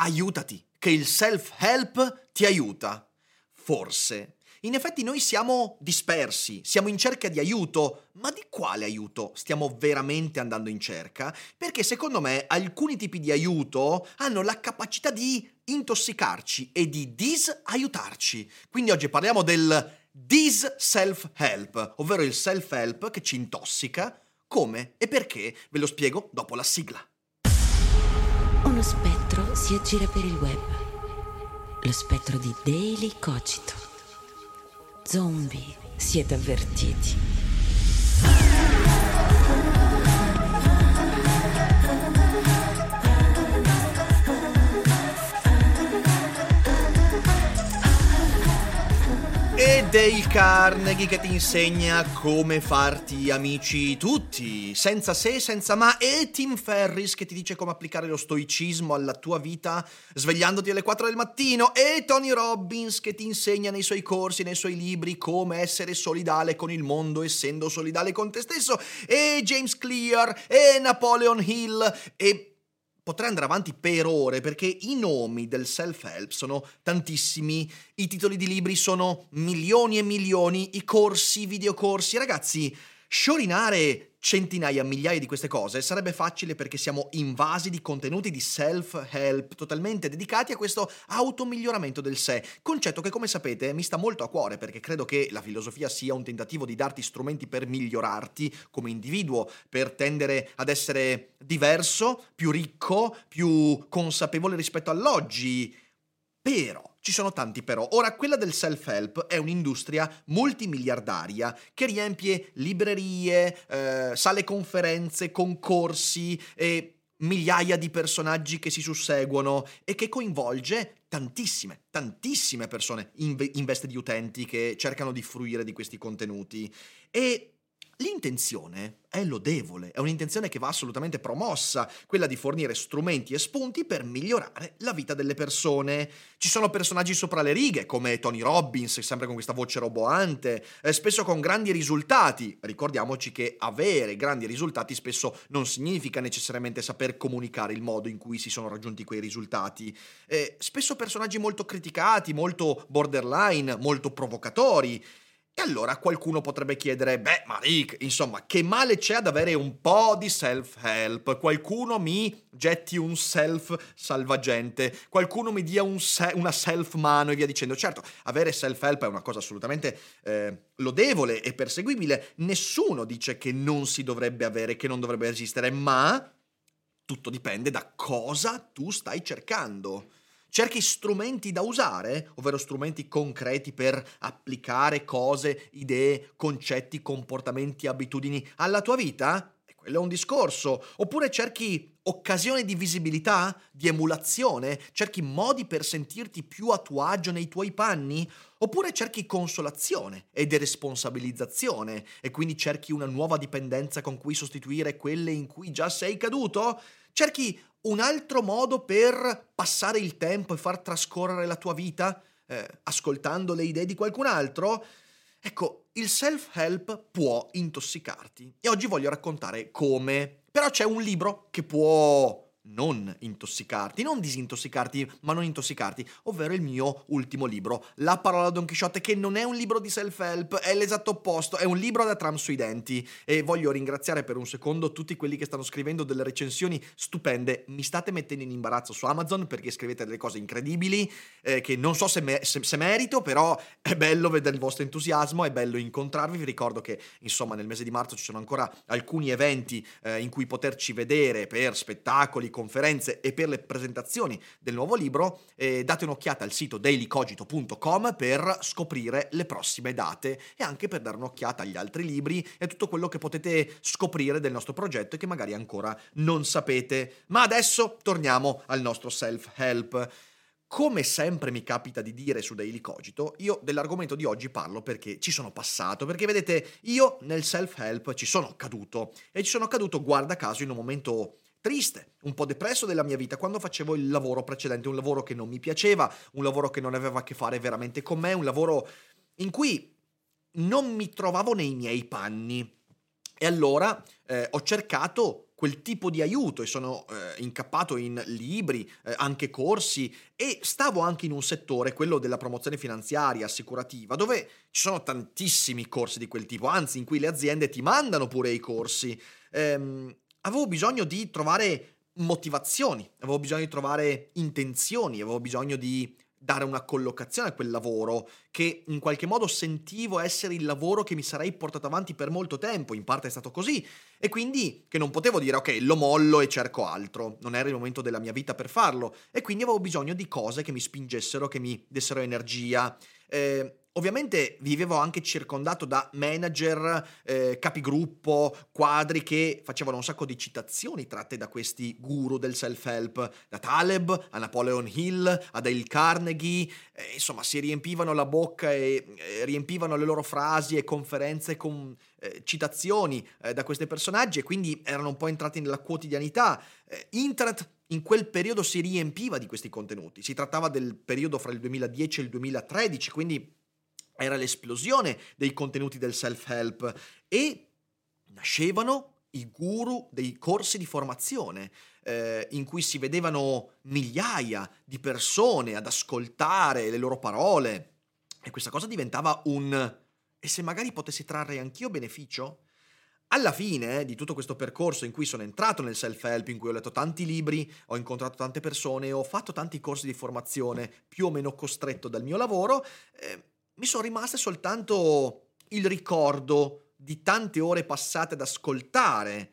Aiutati, che il self-help ti aiuta. Forse. In effetti noi siamo dispersi, siamo in cerca di aiuto, ma di quale aiuto stiamo veramente andando in cerca? Perché secondo me alcuni tipi di aiuto hanno la capacità di intossicarci e di disaiutarci. Quindi oggi parliamo del dis self-help, ovvero il self-help che ci intossica. Come e perché? Ve lo spiego dopo la sigla. Uno spettro si aggira per il web. Lo spettro di Daily Cogito. Zombie, siete avvertiti. Dale Carnegie che ti insegna come farti amici tutti, senza se, senza ma, e Tim Ferris che ti dice come applicare lo stoicismo alla tua vita svegliandoti alle 4 del mattino, e Tony Robbins che ti insegna nei suoi corsi, nei suoi libri come essere solidale con il mondo essendo solidale con te stesso, e James Clear, e Napoleon Hill, e potrei andare avanti per ore perché i nomi del self-help sono tantissimi, i titoli di libri sono milioni e milioni, i corsi, i videocorsi. Ragazzi, sciorinare centinaia, migliaia di queste cose sarebbe facile perché siamo invasi di contenuti di self-help totalmente dedicati a questo automiglioramento del sé, concetto che come sapete mi sta molto a cuore perché credo che la filosofia sia un tentativo di darti strumenti per migliorarti come individuo, per tendere ad essere diverso, più ricco, più consapevole rispetto all'oggi. Però ci sono tanti però. Ora, quella del self-help è un'industria multimiliardaria che riempie librerie, eh, sale conferenze, concorsi e migliaia di personaggi che si susseguono e che coinvolge tantissime, tantissime persone in, in veste di utenti che cercano di fruire di questi contenuti. E L'intenzione è lodevole, è un'intenzione che va assolutamente promossa, quella di fornire strumenti e spunti per migliorare la vita delle persone. Ci sono personaggi sopra le righe, come Tony Robbins, sempre con questa voce roboante, eh, spesso con grandi risultati. Ricordiamoci che avere grandi risultati spesso non significa necessariamente saper comunicare il modo in cui si sono raggiunti quei risultati. Eh, spesso personaggi molto criticati, molto borderline, molto provocatori. E allora qualcuno potrebbe chiedere, beh, ma Rick, insomma, che male c'è ad avere un po' di self-help? Qualcuno mi getti un self salvagente, qualcuno mi dia un se- una self-mano e via dicendo. Certo, avere self-help è una cosa assolutamente eh, lodevole e perseguibile. Nessuno dice che non si dovrebbe avere, che non dovrebbe esistere, ma tutto dipende da cosa tu stai cercando. Cerchi strumenti da usare, ovvero strumenti concreti per applicare cose, idee, concetti, comportamenti, abitudini alla tua vita? E quello è un discorso. Oppure cerchi occasioni di visibilità, di emulazione, cerchi modi per sentirti più a tuo agio nei tuoi panni? Oppure cerchi consolazione e deresponsabilizzazione e quindi cerchi una nuova dipendenza con cui sostituire quelle in cui già sei caduto? Cerchi un altro modo per passare il tempo e far trascorrere la tua vita eh, ascoltando le idee di qualcun altro? Ecco, il self-help può intossicarti e oggi voglio raccontare come. Però c'è un libro che può non intossicarti, non disintossicarti, ma non intossicarti, ovvero il mio ultimo libro, La parola Don Chisciotte, che non è un libro di self-help, è l'esatto opposto, è un libro da tram sui denti. E voglio ringraziare per un secondo tutti quelli che stanno scrivendo delle recensioni stupende. Mi state mettendo in imbarazzo su Amazon perché scrivete delle cose incredibili, eh, che non so se, me- se-, se merito, però è bello vedere il vostro entusiasmo, è bello incontrarvi. Vi ricordo che, insomma, nel mese di marzo ci sono ancora alcuni eventi eh, in cui poterci vedere per spettacoli, conferenze e per le presentazioni del nuovo libro, eh, date un'occhiata al sito dailycogito.com per scoprire le prossime date e anche per dare un'occhiata agli altri libri e tutto quello che potete scoprire del nostro progetto e che magari ancora non sapete. Ma adesso torniamo al nostro self-help. Come sempre mi capita di dire su Daily Cogito, io dell'argomento di oggi parlo perché ci sono passato, perché vedete, io nel self-help ci sono caduto e ci sono caduto, guarda caso, in un momento triste, un po' depresso della mia vita, quando facevo il lavoro precedente, un lavoro che non mi piaceva, un lavoro che non aveva a che fare veramente con me, un lavoro in cui non mi trovavo nei miei panni. E allora eh, ho cercato quel tipo di aiuto e sono eh, incappato in libri, eh, anche corsi e stavo anche in un settore, quello della promozione finanziaria, assicurativa, dove ci sono tantissimi corsi di quel tipo, anzi in cui le aziende ti mandano pure i corsi. Ehm, avevo bisogno di trovare motivazioni, avevo bisogno di trovare intenzioni, avevo bisogno di dare una collocazione a quel lavoro che in qualche modo sentivo essere il lavoro che mi sarei portato avanti per molto tempo, in parte è stato così, e quindi che non potevo dire ok, lo mollo e cerco altro, non era il momento della mia vita per farlo, e quindi avevo bisogno di cose che mi spingessero, che mi dessero energia. Eh, Ovviamente vivevo anche circondato da manager, eh, capigruppo, quadri che facevano un sacco di citazioni tratte da questi guru del self-help, da Taleb a Napoleon Hill, a Dale Carnegie, eh, insomma si riempivano la bocca e eh, riempivano le loro frasi e conferenze con eh, citazioni eh, da questi personaggi e quindi erano un po' entrati nella quotidianità. Eh, internet in quel periodo si riempiva di questi contenuti, si trattava del periodo fra il 2010 e il 2013, quindi era l'esplosione dei contenuti del self-help e nascevano i guru dei corsi di formazione eh, in cui si vedevano migliaia di persone ad ascoltare le loro parole e questa cosa diventava un e se magari potessi trarre anch'io beneficio? Alla fine di tutto questo percorso in cui sono entrato nel self-help, in cui ho letto tanti libri, ho incontrato tante persone, ho fatto tanti corsi di formazione più o meno costretto dal mio lavoro, eh, mi sono rimaste soltanto il ricordo di tante ore passate ad ascoltare,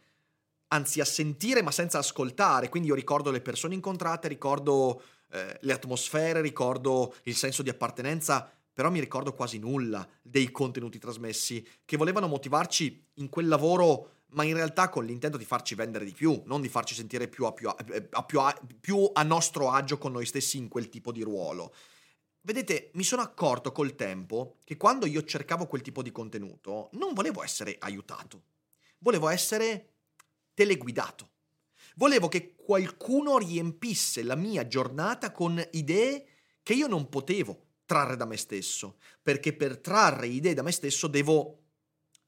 anzi a sentire ma senza ascoltare, quindi io ricordo le persone incontrate, ricordo eh, le atmosfere, ricordo il senso di appartenenza, però mi ricordo quasi nulla dei contenuti trasmessi che volevano motivarci in quel lavoro ma in realtà con l'intento di farci vendere di più, non di farci sentire più a, più a, a, più a, più a nostro agio con noi stessi in quel tipo di ruolo. Vedete, mi sono accorto col tempo che quando io cercavo quel tipo di contenuto non volevo essere aiutato, volevo essere teleguidato. Volevo che qualcuno riempisse la mia giornata con idee che io non potevo trarre da me stesso, perché per trarre idee da me stesso devo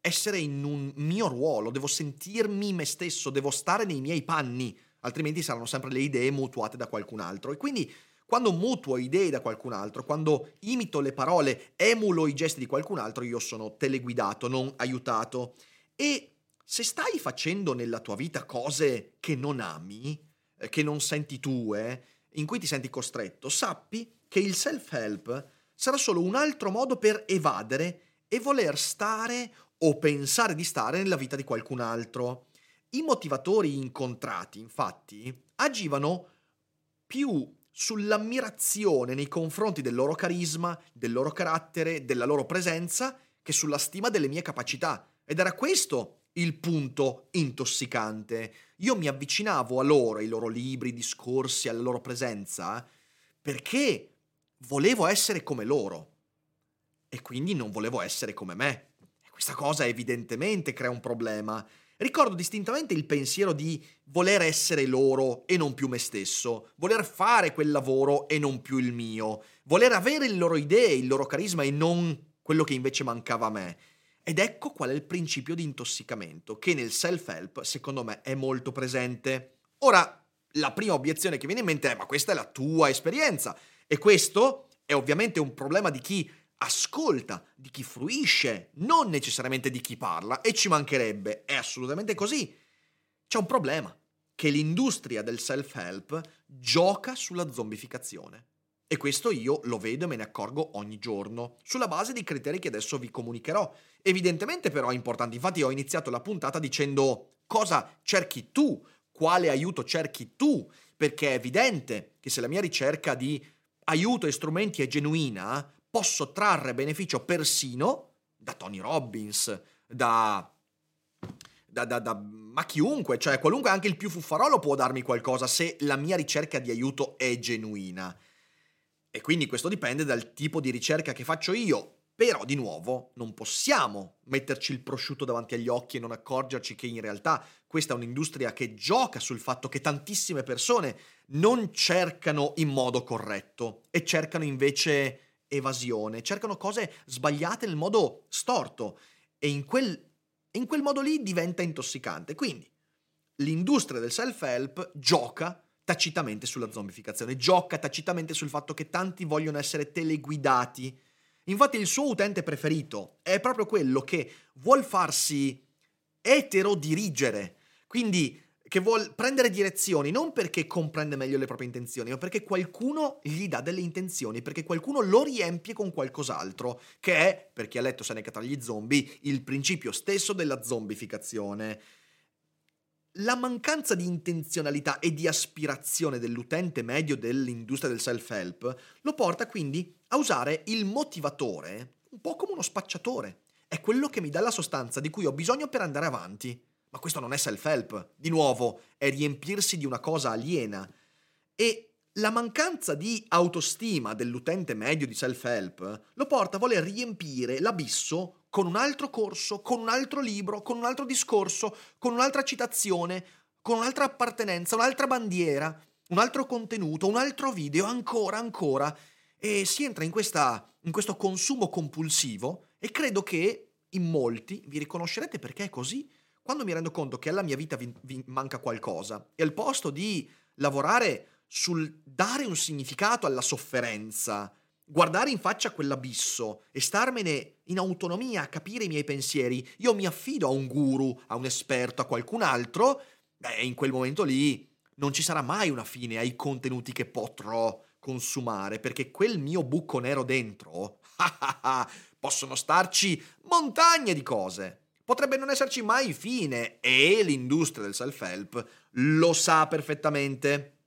essere in un mio ruolo, devo sentirmi me stesso, devo stare nei miei panni, altrimenti saranno sempre le idee mutuate da qualcun altro. E quindi quando mutuo idee da qualcun altro, quando imito le parole, emulo i gesti di qualcun altro, io sono teleguidato, non aiutato. E se stai facendo nella tua vita cose che non ami, eh, che non senti tue, in cui ti senti costretto, sappi che il self-help sarà solo un altro modo per evadere e voler stare o pensare di stare nella vita di qualcun altro. I motivatori incontrati, infatti, agivano più sull'ammirazione nei confronti del loro carisma, del loro carattere, della loro presenza, che sulla stima delle mie capacità. Ed era questo il punto intossicante. Io mi avvicinavo a loro, ai loro libri, discorsi, alla loro presenza, perché volevo essere come loro. E quindi non volevo essere come me. E questa cosa evidentemente crea un problema. Ricordo distintamente il pensiero di voler essere loro e non più me stesso, voler fare quel lavoro e non più il mio, voler avere le loro idee, il loro carisma e non quello che invece mancava a me. Ed ecco qual è il principio di intossicamento, che nel self-help, secondo me, è molto presente. Ora, la prima obiezione che viene in mente è ma questa è la tua esperienza. E questo è ovviamente un problema di chi ascolta, di chi fruisce, non necessariamente di chi parla, e ci mancherebbe, è assolutamente così. C'è un problema, che l'industria del self-help gioca sulla zombificazione. E questo io lo vedo e me ne accorgo ogni giorno, sulla base dei criteri che adesso vi comunicherò. Evidentemente però è importante, infatti ho iniziato la puntata dicendo cosa cerchi tu quale aiuto cerchi tu, perché è evidente che se la mia ricerca di aiuto e strumenti è genuina, posso trarre beneficio persino da Tony Robbins, da da, da, da, ma chiunque, cioè qualunque, anche il più fuffarolo può darmi qualcosa se la mia ricerca di aiuto è genuina. E quindi questo dipende dal tipo di ricerca che faccio io. Però, di nuovo, non possiamo metterci il prosciutto davanti agli occhi e non accorgerci che in realtà questa è un'industria che gioca sul fatto che tantissime persone non cercano in modo corretto e cercano invece evasione, cercano cose sbagliate nel modo storto e in quel in quel modo lì diventa intossicante. Quindi l'industria del self-help gioca tacitamente sulla zombificazione, gioca tacitamente sul fatto che tanti vogliono essere teleguidati. Infatti il suo utente preferito è proprio quello che vuol farsi etero dirigere, quindi che vuol prendere direzioni non perché comprende meglio le proprie intenzioni, ma perché qualcuno gli dà delle intenzioni, perché qualcuno lo riempie con qualcos'altro, che è, per chi ha letto Seneca tra gli zombie, il principio stesso della zombificazione. La mancanza di intenzionalità e di aspirazione dell'utente medio dell'industria del self-help lo porta quindi a usare il motivatore un po' come uno spacciatore. È quello che mi dà la sostanza di cui ho bisogno per andare avanti. Ma questo non è self-help, di nuovo, è riempirsi di una cosa aliena. E la mancanza di autostima dell'utente medio di self-help lo porta a voler riempire l'abisso con un altro corso, con un altro libro, con un altro discorso, con un'altra citazione, con un'altra appartenenza, un'altra bandiera, un altro contenuto, un altro video, ancora, ancora. E si entra in, questa, in questo consumo compulsivo e credo che in molti vi riconoscerete perché è così quando mi rendo conto che alla mia vita vi, vi manca qualcosa e al posto di lavorare sul dare un significato alla sofferenza, guardare in faccia quell'abisso e starmene in autonomia a capire i miei pensieri, io mi affido a un guru, a un esperto, a qualcun altro, beh, in quel momento lì non ci sarà mai una fine ai contenuti che potrò consumare, perché quel mio buco nero dentro, possono starci montagne di cose potrebbe non esserci mai fine e l'industria del self-help lo sa perfettamente.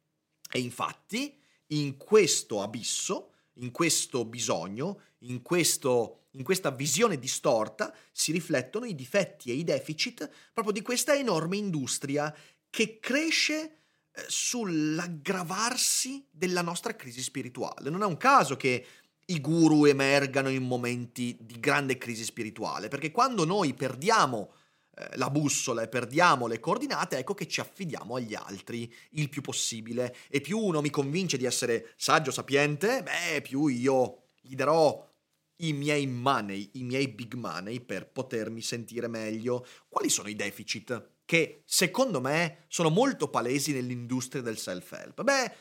E infatti, in questo abisso, in questo bisogno, in, questo, in questa visione distorta, si riflettono i difetti e i deficit proprio di questa enorme industria che cresce eh, sull'aggravarsi della nostra crisi spirituale. Non è un caso che i guru emergano in momenti di grande crisi spirituale, perché quando noi perdiamo eh, la bussola e perdiamo le coordinate, ecco che ci affidiamo agli altri il più possibile. E più uno mi convince di essere saggio, sapiente, beh, più io gli darò i miei money, i miei big money per potermi sentire meglio. Quali sono i deficit? Che secondo me sono molto palesi nell'industria del self-help. Beh,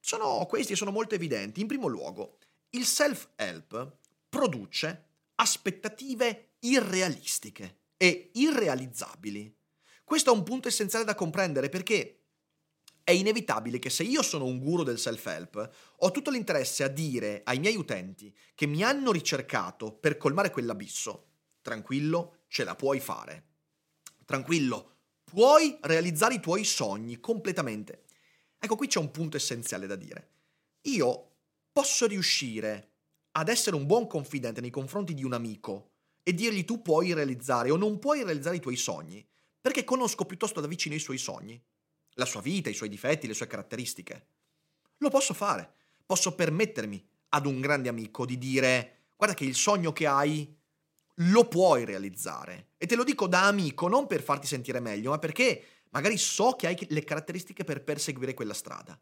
sono questi sono molto evidenti. In primo luogo, il self-help produce aspettative irrealistiche e irrealizzabili. Questo è un punto essenziale da comprendere perché è inevitabile che se io sono un guru del self-help, ho tutto l'interesse a dire ai miei utenti che mi hanno ricercato per colmare quell'abisso, tranquillo, ce la puoi fare. Tranquillo, puoi realizzare i tuoi sogni completamente. Ecco, qui c'è un punto essenziale da dire. Io posso riuscire ad essere un buon confidente nei confronti di un amico e dirgli tu puoi realizzare o non puoi realizzare i tuoi sogni, perché conosco piuttosto da vicino i suoi sogni, la sua vita, i suoi difetti, le sue caratteristiche. Lo posso fare, posso permettermi ad un grande amico di dire guarda che il sogno che hai lo puoi realizzare. E te lo dico da amico, non per farti sentire meglio, ma perché magari so che hai le caratteristiche per perseguire quella strada.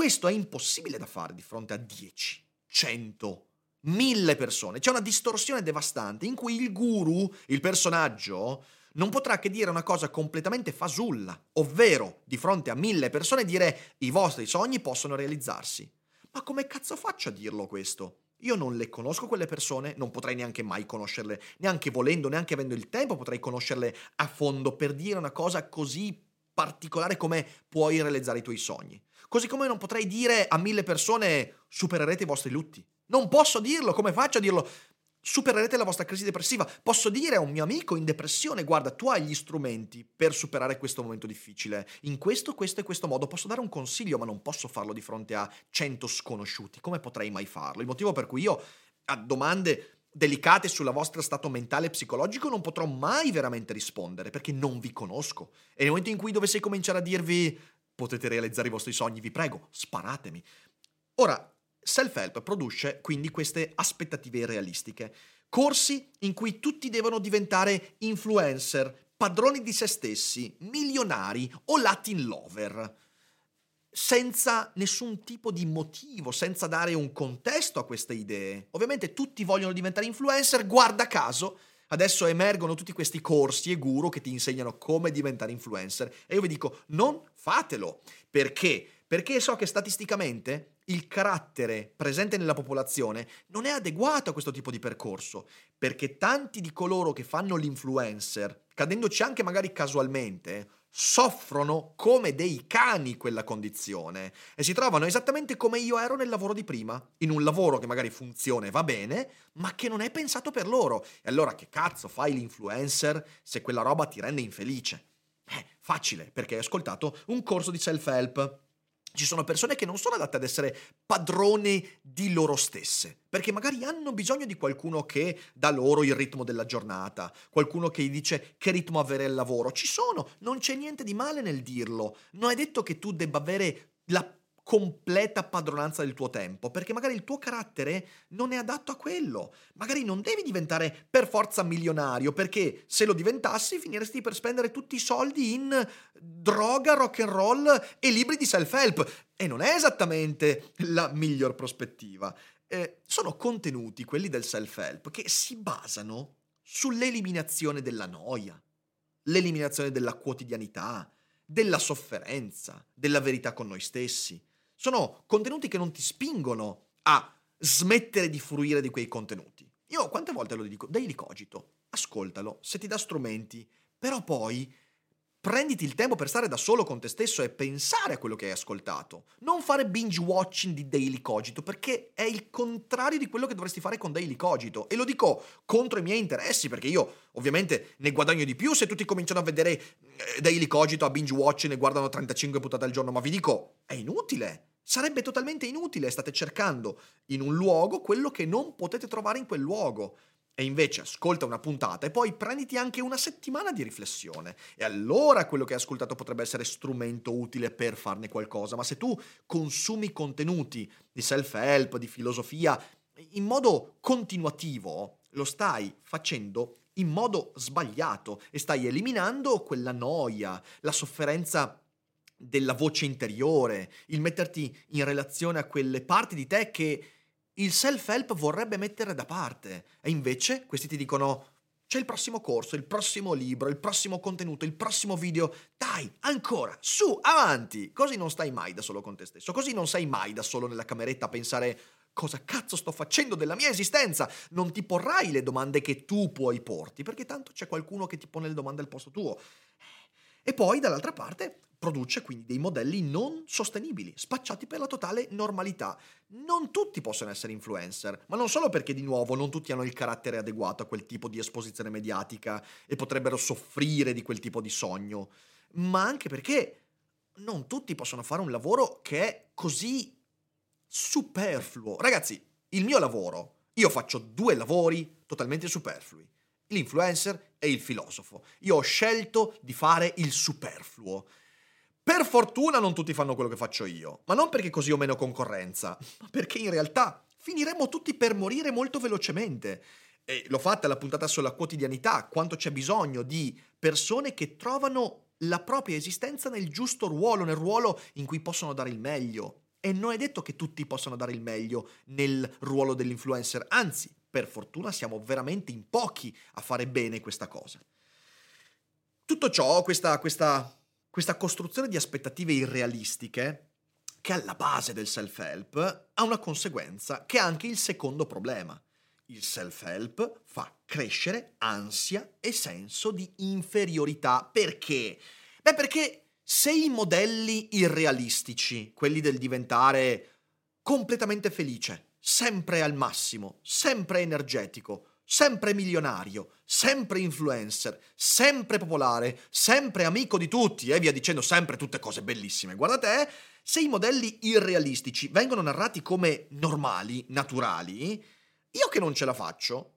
Questo è impossibile da fare di fronte a 10, 100, 1000 persone. C'è una distorsione devastante in cui il guru, il personaggio, non potrà che dire una cosa completamente fasulla, ovvero di fronte a mille persone dire i vostri sogni possono realizzarsi. Ma come cazzo faccio a dirlo questo? Io non le conosco quelle persone, non potrei neanche mai conoscerle, neanche volendo, neanche avendo il tempo potrei conoscerle a fondo per dire una cosa così particolare come puoi realizzare i tuoi sogni. Così come non potrei dire a mille persone supererete i vostri lutti. Non posso dirlo, come faccio a dirlo? supererete la vostra crisi depressiva. Posso dire a un mio amico in depressione, guarda, tu hai gli strumenti per superare questo momento difficile. In questo, questo e questo modo posso dare un consiglio, ma non posso farlo di fronte a 100 sconosciuti. Come potrei mai farlo? Il motivo per cui io a domande delicate sulla vostra stato mentale e psicologico non potrò mai veramente rispondere perché non vi conosco. E nel momento in cui dovessi cominciare a dirvi potete realizzare i vostri sogni, vi prego, sparatemi. Ora, Self-help produce quindi queste aspettative irrealistiche. Corsi in cui tutti devono diventare influencer, padroni di se stessi, milionari o Latin lover, senza nessun tipo di motivo, senza dare un contesto a queste idee. Ovviamente tutti vogliono diventare influencer, guarda caso, adesso emergono tutti questi corsi e guru che ti insegnano come diventare influencer e io vi dico non fatelo. Perché? Perché so che statisticamente il carattere presente nella popolazione non è adeguato a questo tipo di percorso, perché tanti di coloro che fanno l'influencer, cadendoci anche magari casualmente, soffrono come dei cani quella condizione e si trovano esattamente come io ero nel lavoro di prima, in un lavoro che magari funziona e va bene, ma che non è pensato per loro. E allora che cazzo fai l'influencer se quella roba ti rende infelice? Eh, facile, perché hai ascoltato un corso di self-help ci sono persone che non sono adatte ad essere padrone di loro stesse, perché magari hanno bisogno di qualcuno che dà loro il ritmo della giornata, qualcuno che gli dice che ritmo avere al lavoro. Ci sono, non c'è niente di male nel dirlo. Non è detto che tu debba avere la completa padronanza del tuo tempo, perché magari il tuo carattere non è adatto a quello. Magari non devi diventare per forza milionario, perché se lo diventassi finiresti per spendere tutti i soldi in droga, rock and roll e libri di self-help. E non è esattamente la miglior prospettiva. Eh, sono contenuti, quelli del self-help, che si basano sull'eliminazione della noia, l'eliminazione della quotidianità, della sofferenza, della verità con noi stessi. Sono contenuti che non ti spingono a smettere di fruire di quei contenuti. Io quante volte lo dico? Daily cogito, ascoltalo, se ti dà strumenti, però poi prenditi il tempo per stare da solo con te stesso e pensare a quello che hai ascoltato. Non fare binge watching di Daily Cogito, perché è il contrario di quello che dovresti fare con Daily Cogito. E lo dico contro i miei interessi, perché io ovviamente ne guadagno di più se tutti cominciano a vedere eh, Daily Cogito a binge watching e guardano 35 puntate al giorno, ma vi dico, è inutile. Sarebbe totalmente inutile, state cercando in un luogo quello che non potete trovare in quel luogo. E invece ascolta una puntata e poi prenditi anche una settimana di riflessione. E allora quello che hai ascoltato potrebbe essere strumento utile per farne qualcosa. Ma se tu consumi contenuti di self-help, di filosofia, in modo continuativo, lo stai facendo in modo sbagliato e stai eliminando quella noia, la sofferenza della voce interiore, il metterti in relazione a quelle parti di te che il self-help vorrebbe mettere da parte. E invece questi ti dicono c'è il prossimo corso, il prossimo libro, il prossimo contenuto, il prossimo video. Dai, ancora, su, avanti! Così non stai mai da solo con te stesso, così non sei mai da solo nella cameretta a pensare cosa cazzo sto facendo della mia esistenza. Non ti porrai le domande che tu puoi porti, perché tanto c'è qualcuno che ti pone le domande al posto tuo. E poi, dall'altra parte, produce quindi dei modelli non sostenibili, spacciati per la totale normalità. Non tutti possono essere influencer, ma non solo perché di nuovo non tutti hanno il carattere adeguato a quel tipo di esposizione mediatica e potrebbero soffrire di quel tipo di sogno, ma anche perché non tutti possono fare un lavoro che è così superfluo. Ragazzi, il mio lavoro, io faccio due lavori totalmente superflui l'influencer e il filosofo. Io ho scelto di fare il superfluo. Per fortuna non tutti fanno quello che faccio io, ma non perché così ho meno concorrenza, ma perché in realtà finiremmo tutti per morire molto velocemente. E l'ho fatta la puntata sulla quotidianità, quanto c'è bisogno di persone che trovano la propria esistenza nel giusto ruolo, nel ruolo in cui possono dare il meglio. E non è detto che tutti possano dare il meglio nel ruolo dell'influencer, anzi, per fortuna siamo veramente in pochi a fare bene questa cosa. Tutto ciò, questa, questa, questa costruzione di aspettative irrealistiche, che è alla base del self-help, ha una conseguenza che è anche il secondo problema. Il self-help fa crescere ansia e senso di inferiorità. Perché? Beh, perché se i modelli irrealistici, quelli del diventare completamente felice, sempre al massimo, sempre energetico, sempre milionario, sempre influencer, sempre popolare, sempre amico di tutti e via dicendo sempre tutte cose bellissime. Guarda te, se i modelli irrealistici vengono narrati come normali, naturali, io che non ce la faccio,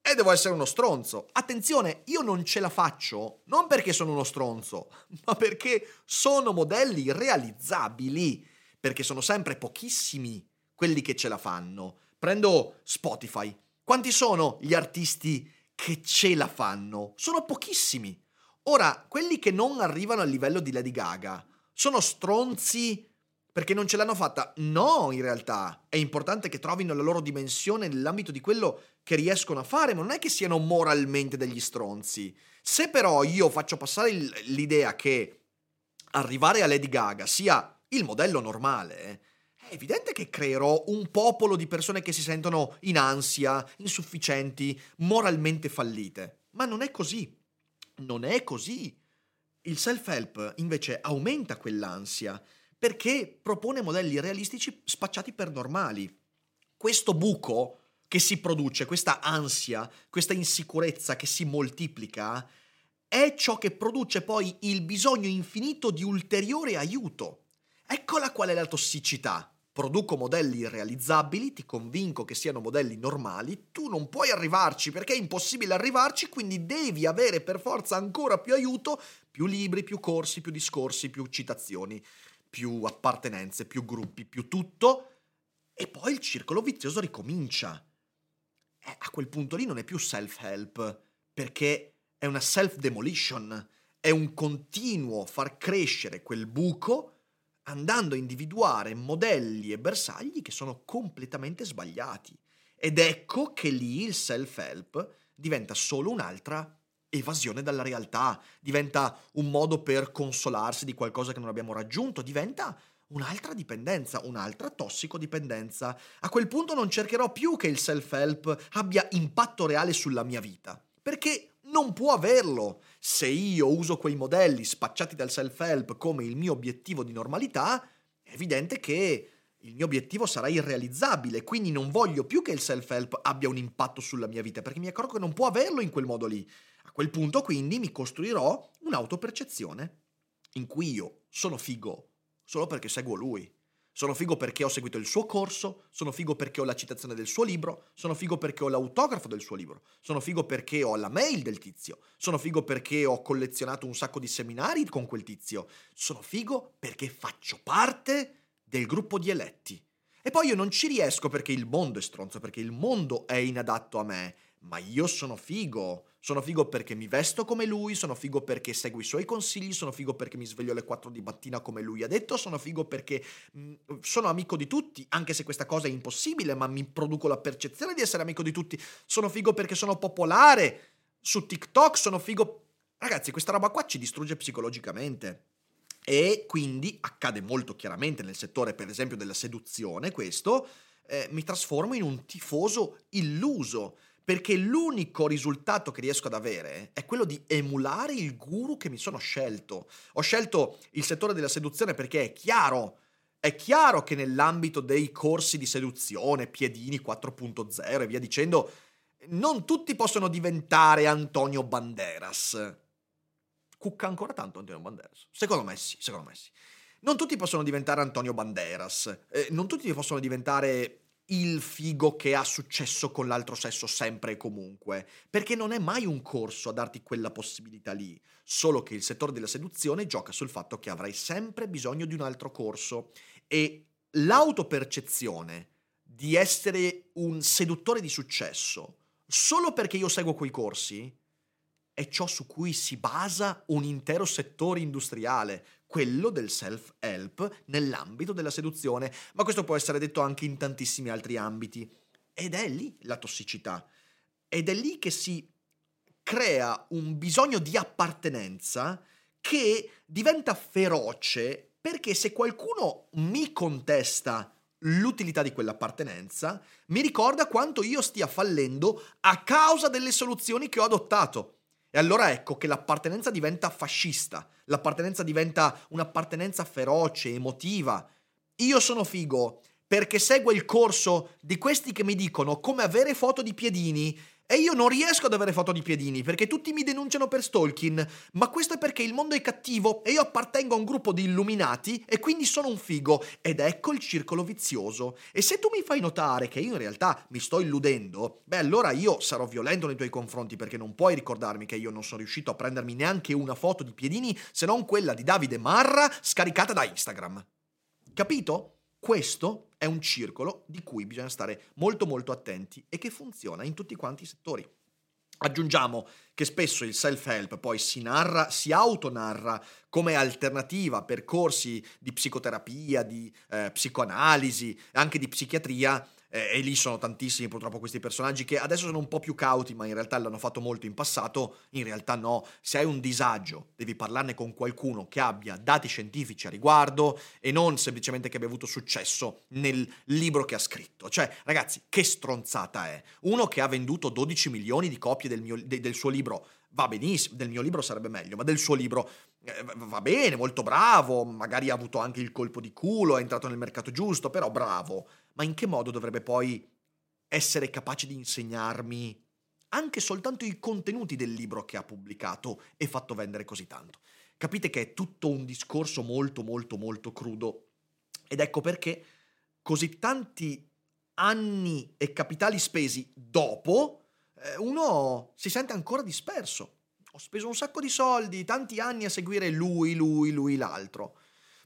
e devo essere uno stronzo. Attenzione, io non ce la faccio non perché sono uno stronzo, ma perché sono modelli realizzabili, perché sono sempre pochissimi quelli che ce la fanno. Prendo Spotify. Quanti sono gli artisti che ce la fanno? Sono pochissimi. Ora, quelli che non arrivano al livello di Lady Gaga sono stronzi perché non ce l'hanno fatta? No, in realtà. È importante che trovino la loro dimensione nell'ambito di quello che riescono a fare, ma non è che siano moralmente degli stronzi. Se però io faccio passare l'idea che arrivare a Lady Gaga sia il modello normale, è evidente che creerò un popolo di persone che si sentono in ansia, insufficienti, moralmente fallite. Ma non è così. Non è così. Il self-help invece aumenta quell'ansia perché propone modelli realistici spacciati per normali. Questo buco che si produce, questa ansia, questa insicurezza che si moltiplica, è ciò che produce poi il bisogno infinito di ulteriore aiuto. Eccola qual è la tossicità produco modelli realizzabili, ti convinco che siano modelli normali, tu non puoi arrivarci perché è impossibile arrivarci, quindi devi avere per forza ancora più aiuto, più libri, più corsi, più discorsi, più citazioni, più appartenenze, più gruppi, più tutto, e poi il circolo vizioso ricomincia. Eh, a quel punto lì non è più self-help, perché è una self-demolition, è un continuo far crescere quel buco andando a individuare modelli e bersagli che sono completamente sbagliati. Ed ecco che lì il self-help diventa solo un'altra evasione dalla realtà, diventa un modo per consolarsi di qualcosa che non abbiamo raggiunto, diventa un'altra dipendenza, un'altra tossicodipendenza. A quel punto non cercherò più che il self-help abbia impatto reale sulla mia vita, perché non può averlo. Se io uso quei modelli spacciati dal self-help come il mio obiettivo di normalità, è evidente che il mio obiettivo sarà irrealizzabile, quindi non voglio più che il self-help abbia un impatto sulla mia vita, perché mi accorgo che non può averlo in quel modo lì. A quel punto quindi mi costruirò un'autopercezione in cui io sono figo solo perché seguo lui. Sono figo perché ho seguito il suo corso, sono figo perché ho la citazione del suo libro, sono figo perché ho l'autografo del suo libro, sono figo perché ho la mail del tizio, sono figo perché ho collezionato un sacco di seminari con quel tizio, sono figo perché faccio parte del gruppo di eletti. E poi io non ci riesco perché il mondo è stronzo, perché il mondo è inadatto a me, ma io sono figo sono figo perché mi vesto come lui, sono figo perché seguo i suoi consigli, sono figo perché mi sveglio alle 4 di mattina come lui ha detto, sono figo perché mh, mm, sono amico di tutti, anche se questa cosa è impossibile, ma mi produco la percezione di essere amico di tutti. Sono figo perché sono popolare su TikTok, sono figo... Ragazzi, questa roba qua ci distrugge psicologicamente. E quindi accade molto chiaramente nel settore, per esempio, della seduzione, questo, eh, mi trasformo in un tifoso illuso perché l'unico risultato che riesco ad avere è quello di emulare il guru che mi sono scelto. Ho scelto il settore della seduzione perché è chiaro, è chiaro che nell'ambito dei corsi di seduzione, piedini 4.0 e via dicendo, non tutti possono diventare Antonio Banderas. Cucca ancora tanto Antonio Banderas? Secondo me sì, secondo me sì. Non tutti possono diventare Antonio Banderas, eh, non tutti possono diventare il figo che ha successo con l'altro sesso sempre e comunque, perché non è mai un corso a darti quella possibilità lì, solo che il settore della seduzione gioca sul fatto che avrai sempre bisogno di un altro corso e l'autopercezione di essere un seduttore di successo solo perché io seguo quei corsi è ciò su cui si basa un intero settore industriale, quello del self-help nell'ambito della seduzione, ma questo può essere detto anche in tantissimi altri ambiti. Ed è lì la tossicità. Ed è lì che si crea un bisogno di appartenenza che diventa feroce perché se qualcuno mi contesta l'utilità di quell'appartenenza, mi ricorda quanto io stia fallendo a causa delle soluzioni che ho adottato. E allora ecco che l'appartenenza diventa fascista, l'appartenenza diventa un'appartenenza feroce, emotiva. Io sono figo perché seguo il corso di questi che mi dicono come avere foto di piedini E io non riesco ad avere foto di piedini perché tutti mi denunciano per stalking, ma questo è perché il mondo è cattivo e io appartengo a un gruppo di illuminati e quindi sono un figo. Ed ecco il circolo vizioso. E se tu mi fai notare che io in realtà mi sto illudendo, beh allora io sarò violento nei tuoi confronti perché non puoi ricordarmi che io non sono riuscito a prendermi neanche una foto di piedini se non quella di Davide Marra scaricata da Instagram. Capito? Questo è un circolo di cui bisogna stare molto molto attenti e che funziona in tutti quanti i settori. Aggiungiamo che spesso il self-help poi si narra, si autonarra come alternativa a percorsi di psicoterapia, di eh, psicoanalisi, anche di psichiatria eh, e lì sono tantissimi purtroppo questi personaggi che adesso sono un po' più cauti, ma in realtà l'hanno fatto molto in passato, in realtà no, se hai un disagio devi parlarne con qualcuno che abbia dati scientifici a riguardo e non semplicemente che abbia avuto successo nel libro che ha scritto. Cioè, ragazzi, che stronzata è? Uno che ha venduto 12 milioni di copie del, mio, de, del suo libro, va benissimo, del mio libro sarebbe meglio, ma del suo libro eh, va bene, molto bravo, magari ha avuto anche il colpo di culo, è entrato nel mercato giusto, però bravo ma in che modo dovrebbe poi essere capace di insegnarmi anche soltanto i contenuti del libro che ha pubblicato e fatto vendere così tanto? Capite che è tutto un discorso molto molto molto crudo ed ecco perché così tanti anni e capitali spesi dopo eh, uno si sente ancora disperso. Ho speso un sacco di soldi, tanti anni a seguire lui, lui, lui, l'altro.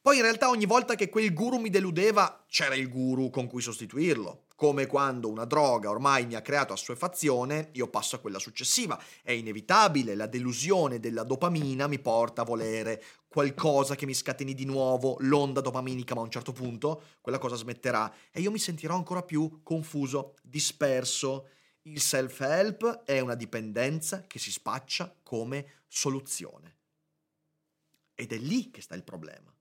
Poi in realtà ogni volta che quel guru mi deludeva c'era il guru con cui sostituirlo. Come quando una droga ormai mi ha creato assuefazione, io passo a quella successiva. È inevitabile, la delusione della dopamina mi porta a volere qualcosa che mi scateni di nuovo l'onda dopaminica, ma a un certo punto quella cosa smetterà e io mi sentirò ancora più confuso, disperso. Il self-help è una dipendenza che si spaccia come soluzione. Ed è lì che sta il problema.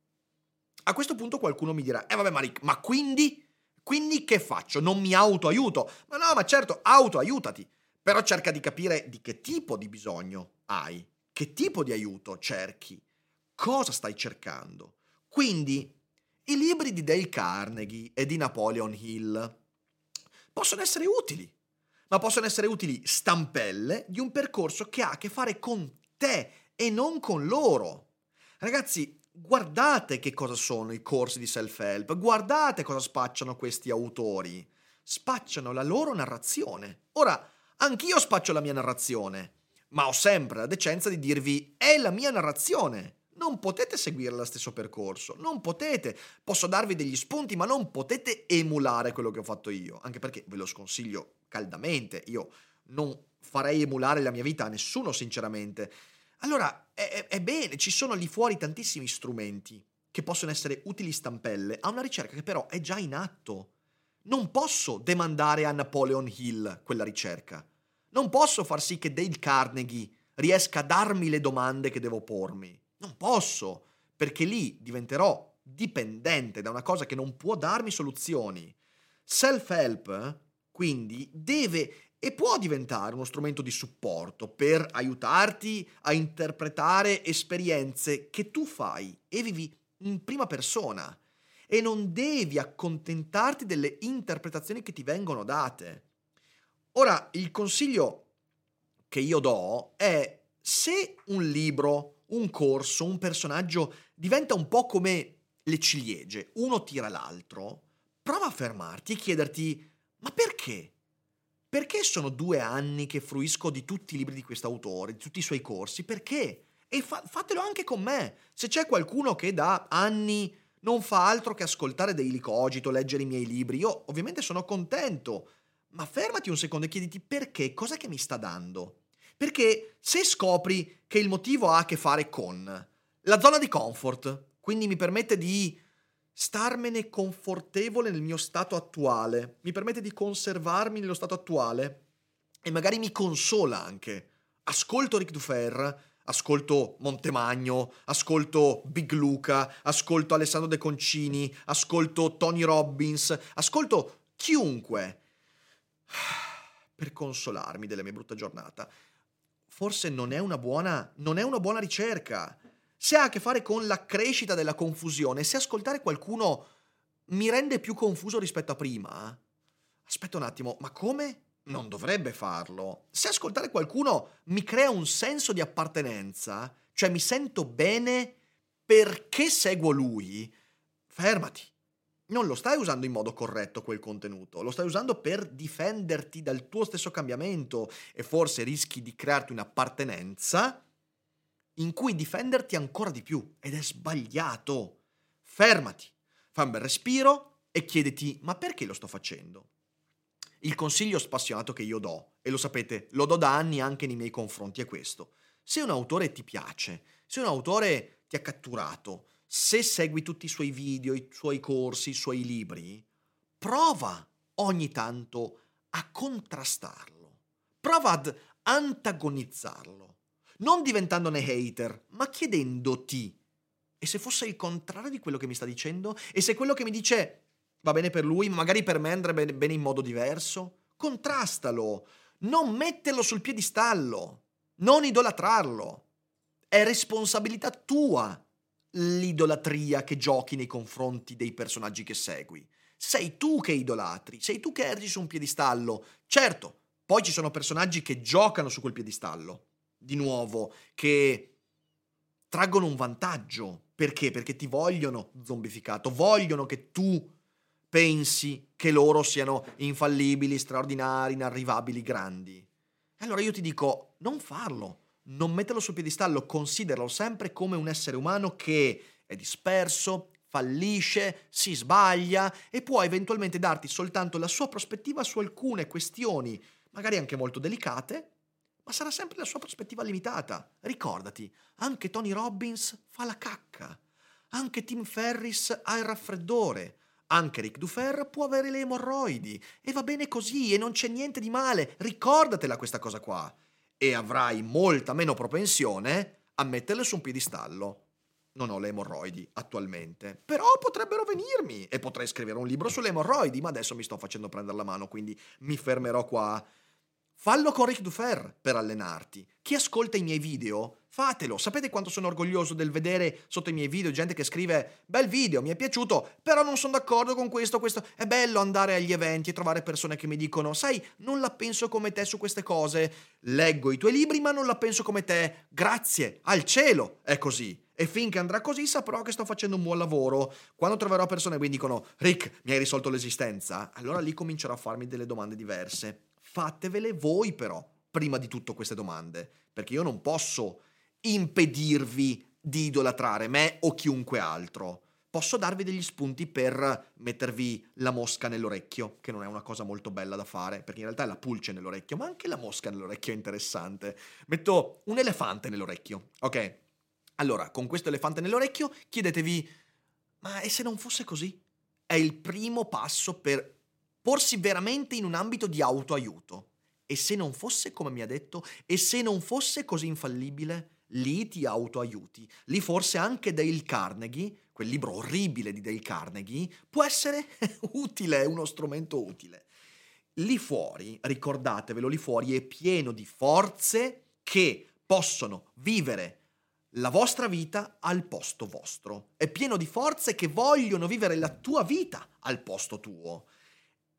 A questo punto qualcuno mi dirà, eh vabbè Marik, ma quindi? Quindi che faccio? Non mi autoaiuto? Ma no, ma certo, autoaiutati. Però cerca di capire di che tipo di bisogno hai, che tipo di aiuto cerchi, cosa stai cercando. Quindi, i libri di Dale Carnegie e di Napoleon Hill possono essere utili, ma possono essere utili stampelle di un percorso che ha a che fare con te e non con loro. Ragazzi, guardate che cosa sono i corsi di self-help, guardate cosa spacciano questi autori. Spacciano la loro narrazione. Ora, anch'io spaccio la mia narrazione, ma ho sempre la decenza di dirvi è la mia narrazione. Non potete seguire lo stesso percorso, non potete. Posso darvi degli spunti, ma non potete emulare quello che ho fatto io, anche perché ve lo sconsiglio caldamente. Io non farei emulare la mia vita a nessuno, sinceramente. Allora, è, è bene, ci sono lì fuori tantissimi strumenti che possono essere utili stampelle a una ricerca che però è già in atto. Non posso demandare a Napoleon Hill quella ricerca. Non posso far sì che Dale Carnegie riesca a darmi le domande che devo pormi. Non posso, perché lì diventerò dipendente da una cosa che non può darmi soluzioni. Self-help, quindi, deve e può diventare uno strumento di supporto per aiutarti a interpretare esperienze che tu fai e vivi in prima persona e non devi accontentarti delle interpretazioni che ti vengono date. Ora, il consiglio che io do è se un libro, un corso, un personaggio diventa un po' come le ciliegie, uno tira l'altro, prova a fermarti e chiederti ma perché? Perché sono due anni che fruisco di tutti i libri di questo autore, di tutti i suoi corsi? Perché? E fa- fatelo anche con me. Se c'è qualcuno che da anni non fa altro che ascoltare Daily Cogito, leggere i miei libri, io ovviamente sono contento. Ma fermati un secondo e chiediti perché, cosa che mi sta dando? Perché se scopri che il motivo ha a che fare con la zona di comfort, quindi mi permette di starmene confortevole nel mio stato attuale, mi permette di conservarmi nello stato attuale e magari mi consola anche. Ascolto Ric Dufer, ascolto Montemagno, ascolto Big Luca, ascolto Alessandro De Concini, ascolto Tony Robbins, ascolto chiunque per consolarmi della mia brutta giornata. Forse non è una buona, non è una buona ricerca se ha a che fare con la crescita della confusione, se ascoltare qualcuno mi rende più confuso rispetto a prima, aspetta un attimo, ma come? non dovrebbe farlo. Se ascoltare qualcuno mi crea un senso di appartenenza, cioè mi sento bene perché seguo lui, fermati. Non lo stai usando in modo corretto quel contenuto, lo stai usando per difenderti dal tuo stesso cambiamento e forse rischi di crearti un'appartenenza in cui difenderti ancora di più ed è sbagliato. Fermati, fai un bel respiro e chiediti ma perché lo sto facendo? Il consiglio spassionato che io do, e lo sapete, lo do da anni anche nei miei confronti, è questo. Se un autore ti piace, se un autore ti ha catturato, se segui tutti i suoi video, i suoi corsi, i suoi libri, prova ogni tanto a contrastarlo. Prova ad antagonizzarlo. Non diventandone hater, ma chiedendoti. E se fosse il contrario di quello che mi sta dicendo? E se quello che mi dice va bene per lui, ma magari per me andrebbe bene in modo diverso? Contrastalo, non metterlo sul piedistallo, non idolatrarlo. È responsabilità tua l'idolatria che giochi nei confronti dei personaggi che segui. Sei tu che idolatri, sei tu che ergi su un piedistallo. Certo, poi ci sono personaggi che giocano su quel piedistallo, di nuovo, che traggono un vantaggio. Perché? Perché ti vogliono zombificato, vogliono che tu pensi che loro siano infallibili, straordinari, inarrivabili, grandi. Allora io ti dico, non farlo, non metterlo sul piedistallo, consideralo sempre come un essere umano che è disperso, fallisce, si sbaglia e può eventualmente darti soltanto la sua prospettiva su alcune questioni, magari anche molto delicate, ma sarà sempre la sua prospettiva limitata. Ricordati, anche Tony Robbins fa la cacca, anche Tim Ferris ha il raffreddore, anche Rick Dufer può avere le emorroidi e va bene così e non c'è niente di male, ricordatela questa cosa qua. E avrai molta meno propensione a metterle su un piedistallo. Non ho le emorroidi attualmente, però potrebbero venirmi e potrei scrivere un libro sulle emorroidi, ma adesso mi sto facendo prendere la mano, quindi mi fermerò qua. Fallo con Rick Dufer per allenarti. Chi ascolta i miei video, fatelo. Sapete quanto sono orgoglioso del vedere sotto i miei video gente che scrive bel video, mi è piaciuto, però non sono d'accordo con questo, questo. È bello andare agli eventi e trovare persone che mi dicono, sai, non la penso come te su queste cose. Leggo i tuoi libri, ma non la penso come te. Grazie, al cielo. È così. E finché andrà così saprò che sto facendo un buon lavoro. Quando troverò persone che mi dicono, Rick, mi hai risolto l'esistenza, allora lì comincerò a farmi delle domande diverse fatevele voi però, prima di tutto queste domande, perché io non posso impedirvi di idolatrare me o chiunque altro. Posso darvi degli spunti per mettervi la mosca nell'orecchio, che non è una cosa molto bella da fare, perché in realtà è la pulce nell'orecchio, ma anche la mosca nell'orecchio è interessante. Metto un elefante nell'orecchio, ok? Allora, con questo elefante nell'orecchio chiedetevi, ma e se non fosse così? È il primo passo per porsi veramente in un ambito di autoaiuto. E se non fosse come mi ha detto, e se non fosse così infallibile, lì ti autoaiuti. Lì forse anche Dale Carnegie, quel libro orribile di Dale Carnegie, può essere utile, uno strumento utile. Lì fuori, ricordatevelo, lì fuori è pieno di forze che possono vivere la vostra vita al posto vostro. È pieno di forze che vogliono vivere la tua vita al posto tuo.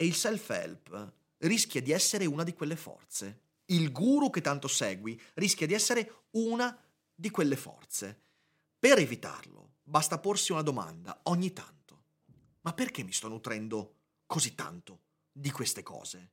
E il self-help rischia di essere una di quelle forze. Il guru che tanto segui rischia di essere una di quelle forze. Per evitarlo, basta porsi una domanda ogni tanto. Ma perché mi sto nutrendo così tanto di queste cose?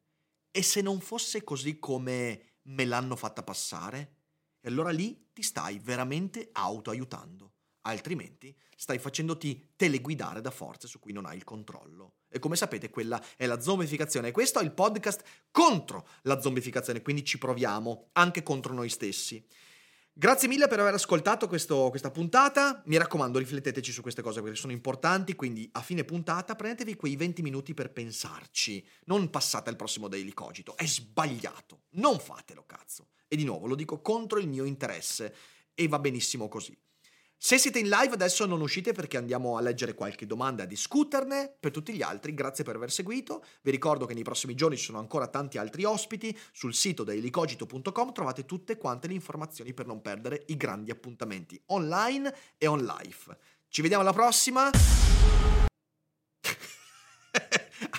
E se non fosse così come me l'hanno fatta passare? E allora lì ti stai veramente autoaiutando altrimenti stai facendoti teleguidare da forze su cui non hai il controllo. E come sapete quella è la zombificazione. E questo è il podcast contro la zombificazione, quindi ci proviamo anche contro noi stessi. Grazie mille per aver ascoltato questo, questa puntata. Mi raccomando, rifletteteci su queste cose perché sono importanti. Quindi a fine puntata prendetevi quei 20 minuti per pensarci. Non passate al prossimo Daily Cogito. È sbagliato. Non fatelo, cazzo. E di nuovo lo dico contro il mio interesse. E va benissimo così. Se siete in live adesso non uscite perché andiamo a leggere qualche domanda e a discuterne. Per tutti gli altri, grazie per aver seguito. Vi ricordo che nei prossimi giorni ci sono ancora tanti altri ospiti. Sul sito dailycogito.com trovate tutte quante le informazioni per non perdere i grandi appuntamenti online e on live. Ci vediamo alla prossima.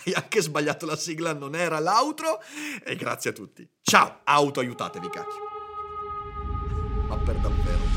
Hai anche sbagliato la sigla, non era l'outro. E grazie a tutti. Ciao, auto aiutatevi, cacchio. Ma per davvero.